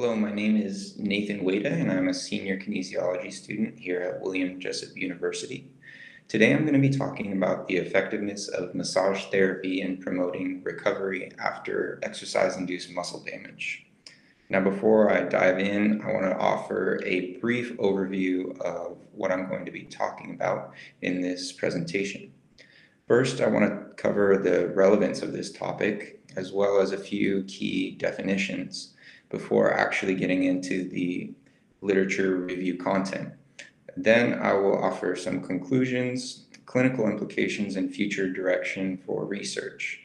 Hello, my name is Nathan Wada, and I'm a senior kinesiology student here at William Jessup University. Today I'm going to be talking about the effectiveness of massage therapy in promoting recovery after exercise-induced muscle damage. Now, before I dive in, I want to offer a brief overview of what I'm going to be talking about in this presentation. First, I want to cover the relevance of this topic, as well as a few key definitions before actually getting into the literature review content. Then I will offer some conclusions, clinical implications, and future direction for research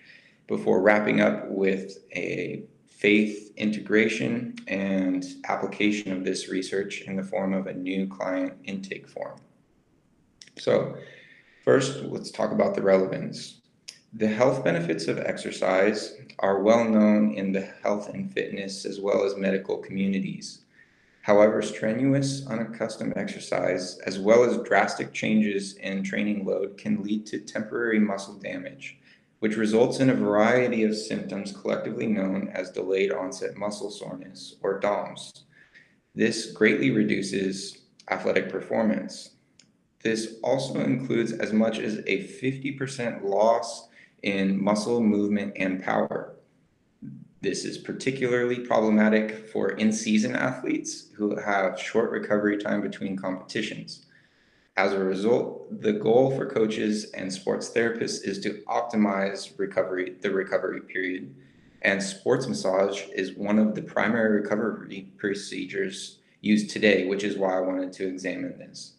before wrapping up with a faith integration and application of this research in the form of a new client intake form. So first, let's talk about the relevance. The health benefits of exercise are well known in the health and fitness as well as medical communities. However, strenuous, unaccustomed exercise, as well as drastic changes in training load, can lead to temporary muscle damage, which results in a variety of symptoms collectively known as delayed onset muscle soreness, or DOMS. This greatly reduces athletic performance. This also includes as much as a 50% loss in muscle movement and power. This is particularly problematic for in-season athletes who have short recovery time between competitions. As a result, the goal for coaches and sports therapists is to optimize recovery, the recovery period. And sports massage is one of the primary recovery procedures used today, which is why I wanted to examine this.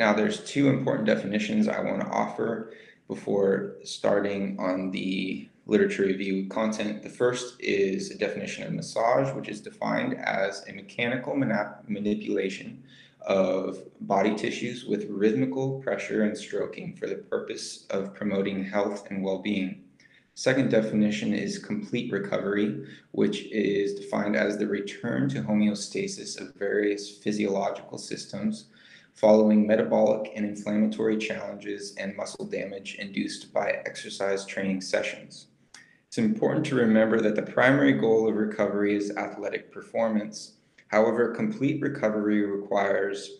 Now, there's two important definitions I want to offer before starting on the literature review content. The first is a definition of massage, which is defined as a mechanical manip manipulation of body tissues with rhythmical pressure and stroking for the purpose of promoting health and well-being. Second definition is complete recovery, which is defined as the return to homeostasis of various physiological systems following metabolic and inflammatory challenges and muscle damage induced by exercise training sessions. It's important to remember that the primary goal of recovery is athletic performance. However, complete recovery requires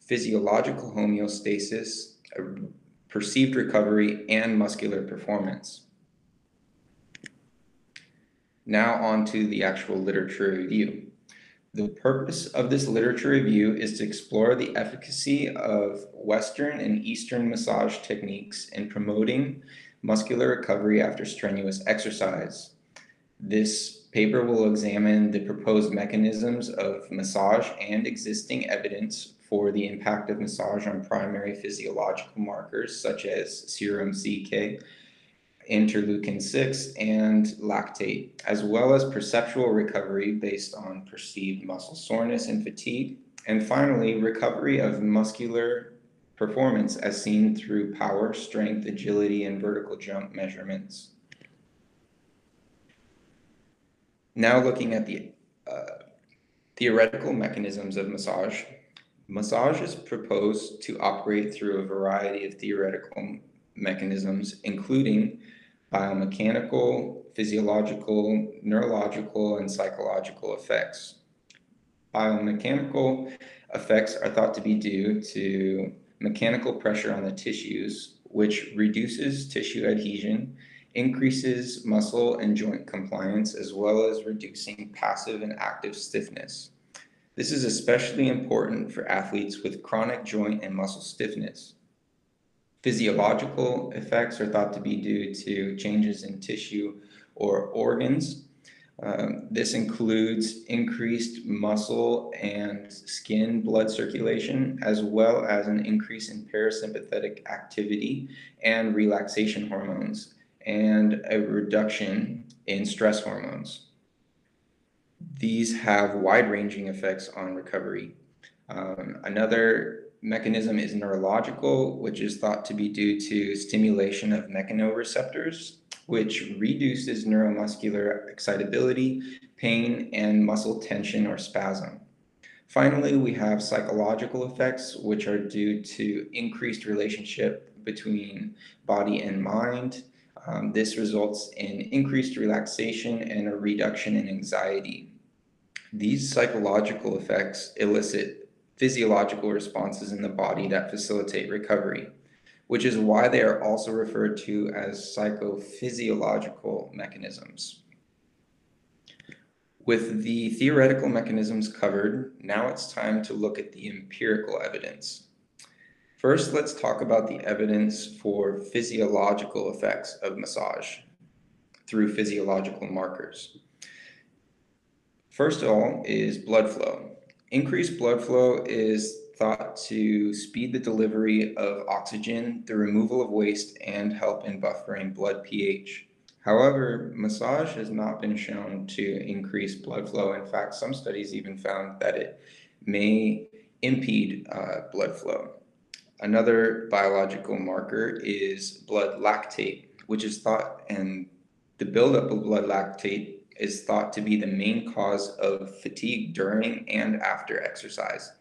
physiological homeostasis, perceived recovery, and muscular performance. Now on to the actual literature review. The purpose of this literature review is to explore the efficacy of Western and Eastern massage techniques in promoting muscular recovery after strenuous exercise. This paper will examine the proposed mechanisms of massage and existing evidence for the impact of massage on primary physiological markers such as serum CK, interleukin 6, and lactate, as well as perceptual recovery based on perceived muscle soreness and fatigue, and finally, recovery of muscular performance as seen through power, strength, agility, and vertical jump measurements. Now looking at the uh, theoretical mechanisms of massage, massage is proposed to operate through a variety of theoretical mechanisms, including biomechanical, physiological, neurological, and psychological effects. Biomechanical effects are thought to be due to mechanical pressure on the tissues, which reduces tissue adhesion, increases muscle and joint compliance, as well as reducing passive and active stiffness. This is especially important for athletes with chronic joint and muscle stiffness. Physiological effects are thought to be due to changes in tissue or organs. Um, this includes increased muscle and skin blood circulation, as well as an increase in parasympathetic activity and relaxation hormones, and a reduction in stress hormones. These have wide ranging effects on recovery. Um, another mechanism is neurological, which is thought to be due to stimulation of mechanoreceptors, which reduces neuromuscular excitability, pain, and muscle tension or spasm. Finally, we have psychological effects, which are due to increased relationship between body and mind, Um, this results in increased relaxation and a reduction in anxiety. These psychological effects elicit physiological responses in the body that facilitate recovery, which is why they are also referred to as psychophysiological mechanisms. With the theoretical mechanisms covered, now it's time to look at the empirical evidence. First, let's talk about the evidence for physiological effects of massage through physiological markers. First of all is blood flow. Increased blood flow is thought to speed the delivery of oxygen, the removal of waste, and help in buffering blood pH. However, massage has not been shown to increase blood flow. In fact, some studies even found that it may impede uh, blood flow. Another biological marker is blood lactate, which is thought, and the buildup of blood lactate is thought to be the main cause of fatigue during and after exercise.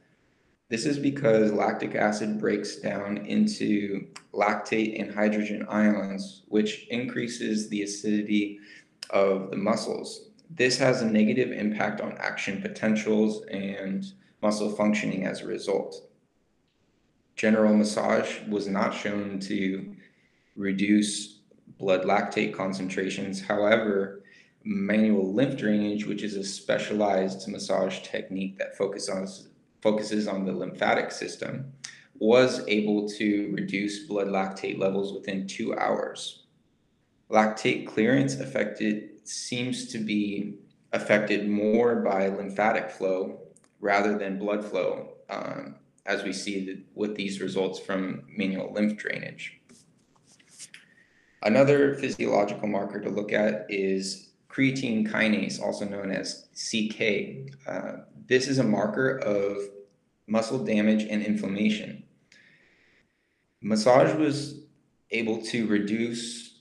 This is because lactic acid breaks down into lactate and hydrogen ions, which increases the acidity of the muscles. This has a negative impact on action potentials and muscle functioning as a result general massage was not shown to reduce blood lactate concentrations. However, manual lymph drainage, which is a specialized massage technique that focuses on, focuses on the lymphatic system, was able to reduce blood lactate levels within two hours. Lactate clearance affected seems to be affected more by lymphatic flow rather than blood flow. Um, as we see with these results from manual lymph drainage. Another physiological marker to look at is creatine kinase, also known as CK. Uh, this is a marker of muscle damage and inflammation. Massage was able to reduce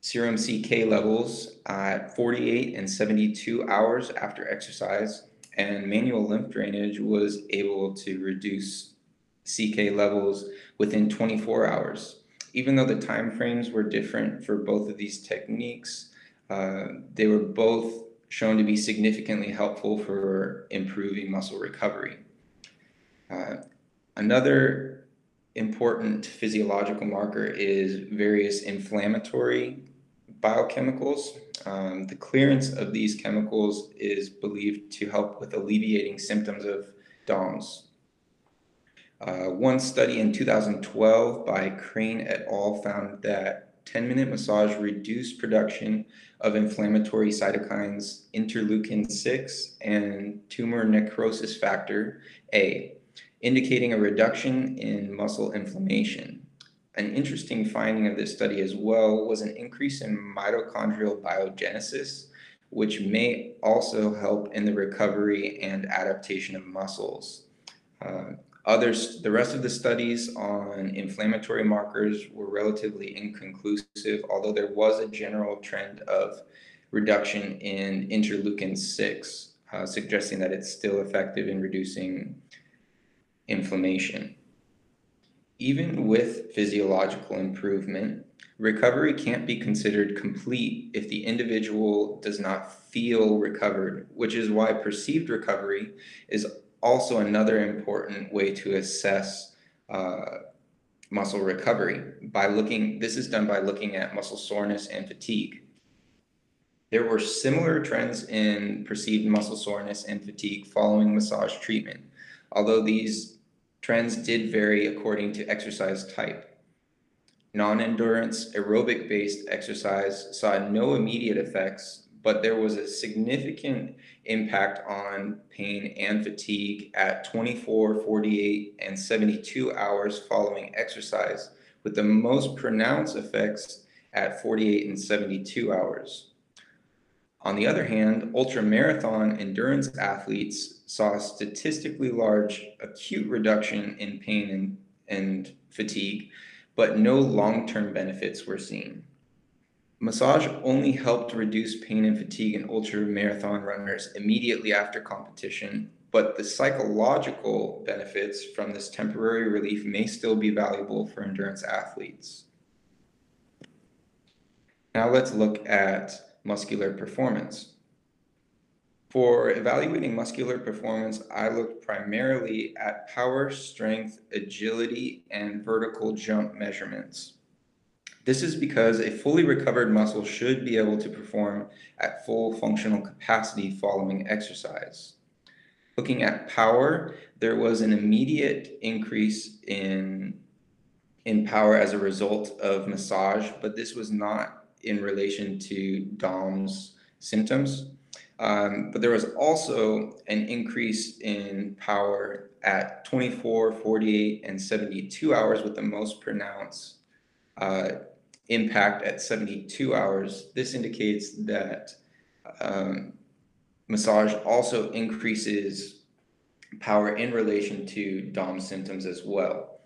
serum CK levels at 48 and 72 hours after exercise and manual lymph drainage was able to reduce CK levels within 24 hours. Even though the time frames were different for both of these techniques, uh, they were both shown to be significantly helpful for improving muscle recovery. Uh, another important physiological marker is various inflammatory biochemicals. Um, the clearance of these chemicals is believed to help with alleviating symptoms of DOMS. Uh, one study in 2012 by Crane et al. found that 10 minute massage reduced production of inflammatory cytokines interleukin 6 and tumor necrosis factor A, indicating a reduction in muscle inflammation. An interesting finding of this study as well was an increase in mitochondrial biogenesis, which may also help in the recovery and adaptation of muscles. Uh, others, the rest of the studies on inflammatory markers were relatively inconclusive, although there was a general trend of reduction in interleukin 6, uh, suggesting that it's still effective in reducing inflammation. Even with physiological improvement, recovery can't be considered complete if the individual does not feel recovered, which is why perceived recovery is also another important way to assess uh, muscle recovery by looking this is done by looking at muscle soreness and fatigue there were similar trends in perceived muscle soreness and fatigue following massage treatment although these Trends did vary according to exercise type. Non-endurance aerobic-based exercise saw no immediate effects, but there was a significant impact on pain and fatigue at 24, 48, and 72 hours following exercise, with the most pronounced effects at 48 and 72 hours. On the other hand, ultramarathon endurance athletes saw a statistically large acute reduction in pain and, and fatigue, but no long term benefits were seen. Massage only helped reduce pain and fatigue in ultra marathon runners immediately after competition, but the psychological benefits from this temporary relief may still be valuable for endurance athletes. Now let's look at muscular performance. For evaluating muscular performance, I looked primarily at power, strength, agility, and vertical jump measurements. This is because a fully recovered muscle should be able to perform at full functional capacity following exercise. Looking at power, there was an immediate increase in, in power as a result of massage, but this was not in relation to DOMS symptoms. Um, but there was also an increase in power at 24, 48, and 72 hours with the most pronounced uh, impact at 72 hours. This indicates that um, massage also increases power in relation to DOM symptoms as well.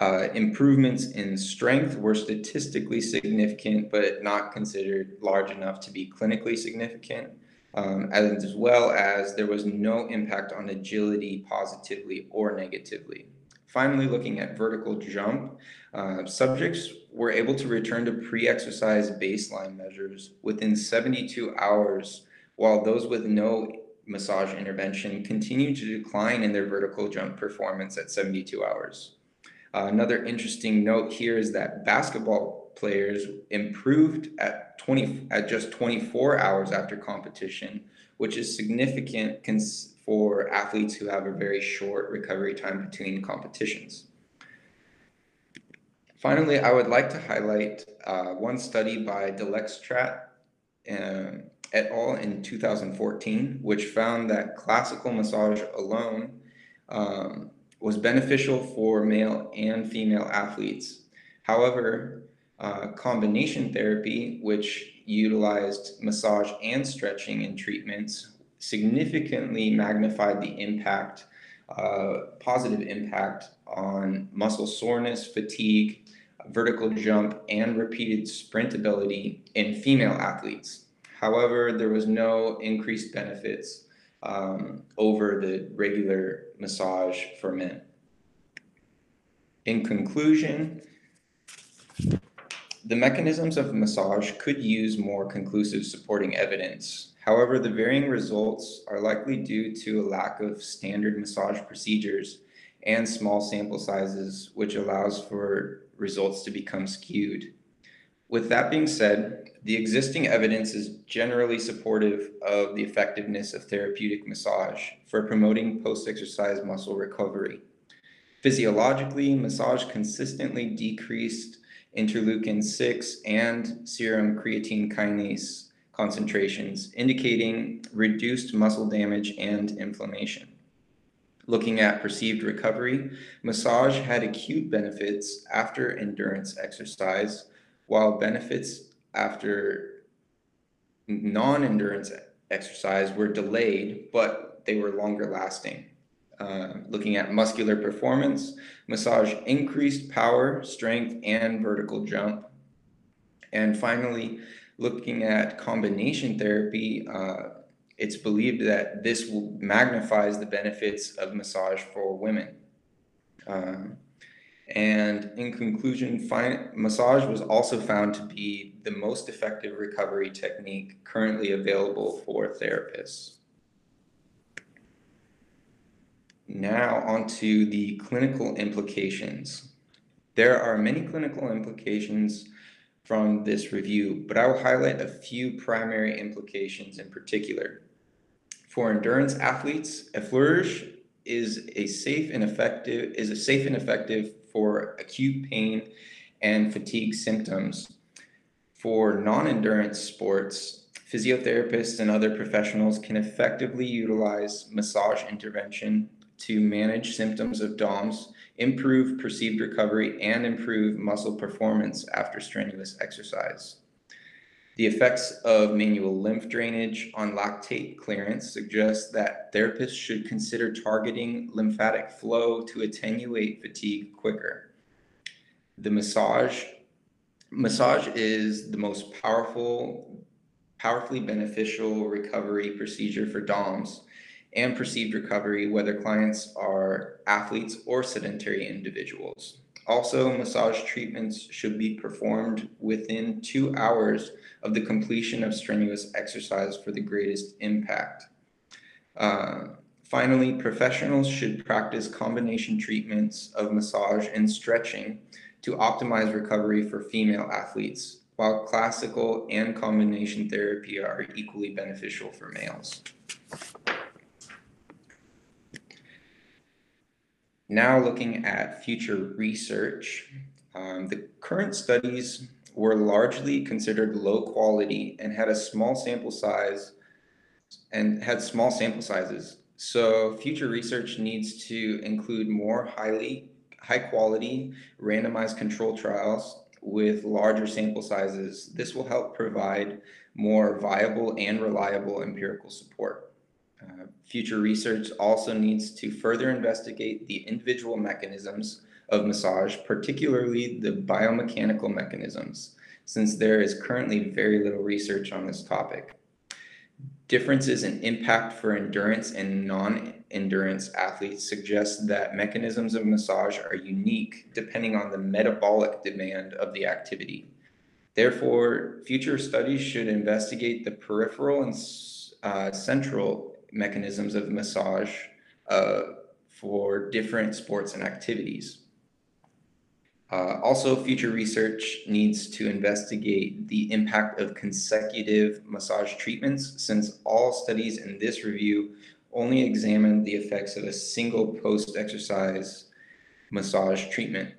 Uh, improvements in strength were statistically significant, but not considered large enough to be clinically significant, um, as well as there was no impact on agility positively or negatively. Finally, looking at vertical jump, uh, subjects were able to return to pre-exercise baseline measures within 72 hours, while those with no massage intervention continued to decline in their vertical jump performance at 72 hours. Uh, another interesting note here is that basketball players improved at 20 at just 24 hours after competition, which is significant for athletes who have a very short recovery time between competitions. Finally, I would like to highlight uh, one study by Delextrat um, et al. in 2014, which found that classical massage alone um, was beneficial for male and female athletes. However, uh, combination therapy, which utilized massage and stretching in treatments, significantly magnified the impact, positive impact on muscle soreness, fatigue, vertical jump, and repeated sprint ability in female athletes. However, there was no increased benefits um, over the regular massage for men. In conclusion, the mechanisms of massage could use more conclusive supporting evidence. However, the varying results are likely due to a lack of standard massage procedures and small sample sizes, which allows for results to become skewed. With that being said, the existing evidence is generally supportive of the effectiveness of therapeutic massage for promoting post-exercise muscle recovery. Physiologically, massage consistently decreased interleukin 6 and serum creatine kinase concentrations, indicating reduced muscle damage and inflammation. Looking at perceived recovery, massage had acute benefits after endurance exercise, while benefits after non-endurance exercise were delayed, but they were longer lasting. Uh, looking at muscular performance, massage increased power, strength, and vertical jump. And finally, looking at combination therapy, uh, it's believed that this magnifies the benefits of massage for women. Um, and in conclusion, massage was also found to be the most effective recovery technique currently available for therapists. Now onto the clinical implications. There are many clinical implications from this review, but I will highlight a few primary implications in particular. For endurance athletes, effleurage is a safe and effective is a safe and effective for acute pain and fatigue symptoms. For non-endurance sports, physiotherapists and other professionals can effectively utilize massage intervention to manage symptoms of DOMS, improve perceived recovery, and improve muscle performance after strenuous exercise. The effects of manual lymph drainage on lactate clearance suggest that therapists should consider targeting lymphatic flow to attenuate fatigue quicker. The massage massage is the most powerful powerfully beneficial recovery procedure for DOMs and perceived recovery whether clients are athletes or sedentary individuals. Also, massage treatments should be performed within two hours of the completion of strenuous exercise for the greatest impact. Uh, finally, professionals should practice combination treatments of massage and stretching to optimize recovery for female athletes, while classical and combination therapy are equally beneficial for males. Now looking at future research, um, the current studies were largely considered low quality and had a small sample size and had small sample sizes. So future research needs to include more highly high quality randomized control trials with larger sample sizes. This will help provide more viable and reliable empirical support. Uh, future research also needs to further investigate the individual mechanisms of massage, particularly the biomechanical mechanisms, since there is currently very little research on this topic. Differences in impact for endurance and non-endurance athletes suggest that mechanisms of massage are unique depending on the metabolic demand of the activity. Therefore, future studies should investigate the peripheral and uh, central mechanisms of massage uh, for different sports and activities. Uh, also, future research needs to investigate the impact of consecutive massage treatments since all studies in this review only examine the effects of a single post-exercise massage treatment.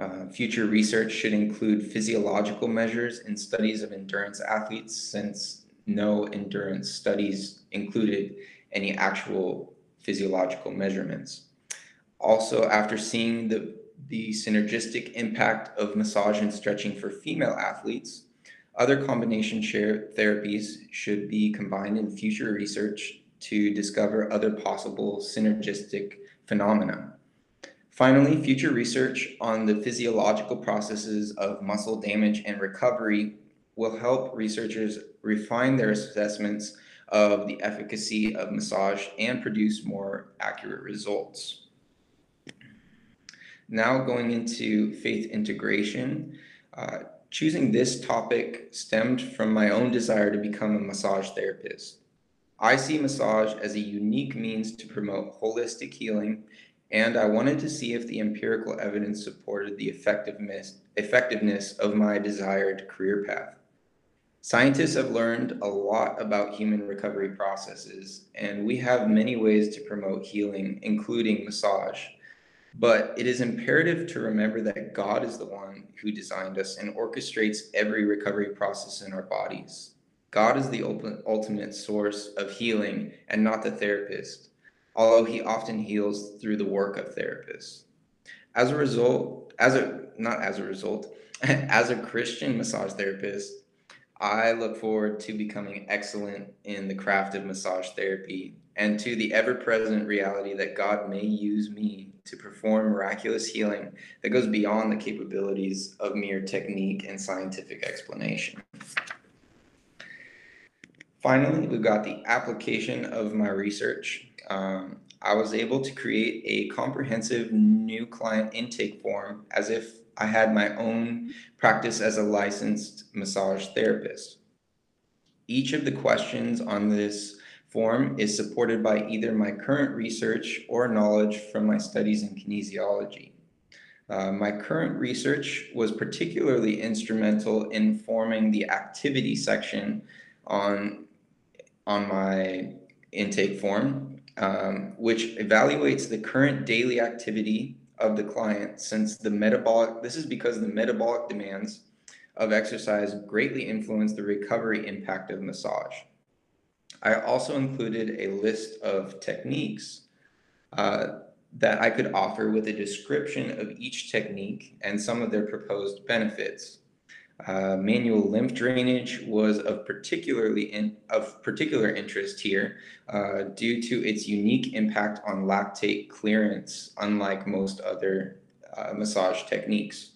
Uh, future research should include physiological measures in studies of endurance athletes since no endurance studies included any actual physiological measurements. Also, after seeing the the synergistic impact of massage and stretching for female athletes. Other combination therapies should be combined in future research to discover other possible synergistic phenomena. Finally, future research on the physiological processes of muscle damage and recovery will help researchers refine their assessments of the efficacy of massage and produce more accurate results. Now going into faith integration, uh, choosing this topic stemmed from my own desire to become a massage therapist. I see massage as a unique means to promote holistic healing, and I wanted to see if the empirical evidence supported the effectiveness, effectiveness of my desired career path. Scientists have learned a lot about human recovery processes, and we have many ways to promote healing, including massage. But it is imperative to remember that God is the one who designed us and orchestrates every recovery process in our bodies. God is the ultimate source of healing and not the therapist, although he often heals through the work of therapists. As a result, as a not as a result, as a Christian massage therapist, I look forward to becoming excellent in the craft of massage therapy and to the ever present reality that God may use me to perform miraculous healing that goes beyond the capabilities of mere technique and scientific explanation. Finally, we've got the application of my research. Um, I was able to create a comprehensive new client intake form as if I had my own practice as a licensed massage therapist. Each of the questions on this form is supported by either my current research or knowledge from my studies in kinesiology. Uh, my current research was particularly instrumental in forming the activity section on, on my intake form, um, which evaluates the current daily activity of the client since the metabolic, this is because the metabolic demands of exercise greatly influence the recovery impact of massage. I also included a list of techniques uh, that I could offer with a description of each technique and some of their proposed benefits. Uh, manual lymph drainage was of particularly in, of particular interest here uh, due to its unique impact on lactate clearance, unlike most other uh, massage techniques.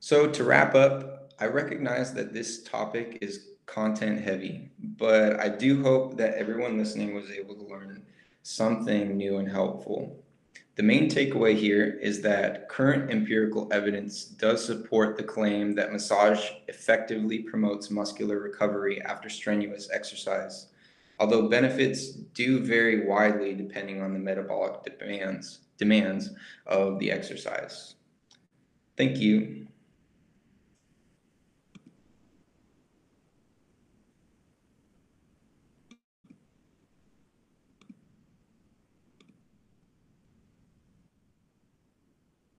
So to wrap up, I recognize that this topic is content heavy, but I do hope that everyone listening was able to learn something new and helpful. The main takeaway here is that current empirical evidence does support the claim that massage effectively promotes muscular recovery after strenuous exercise, although benefits do vary widely depending on the metabolic demands, demands of the exercise. Thank you.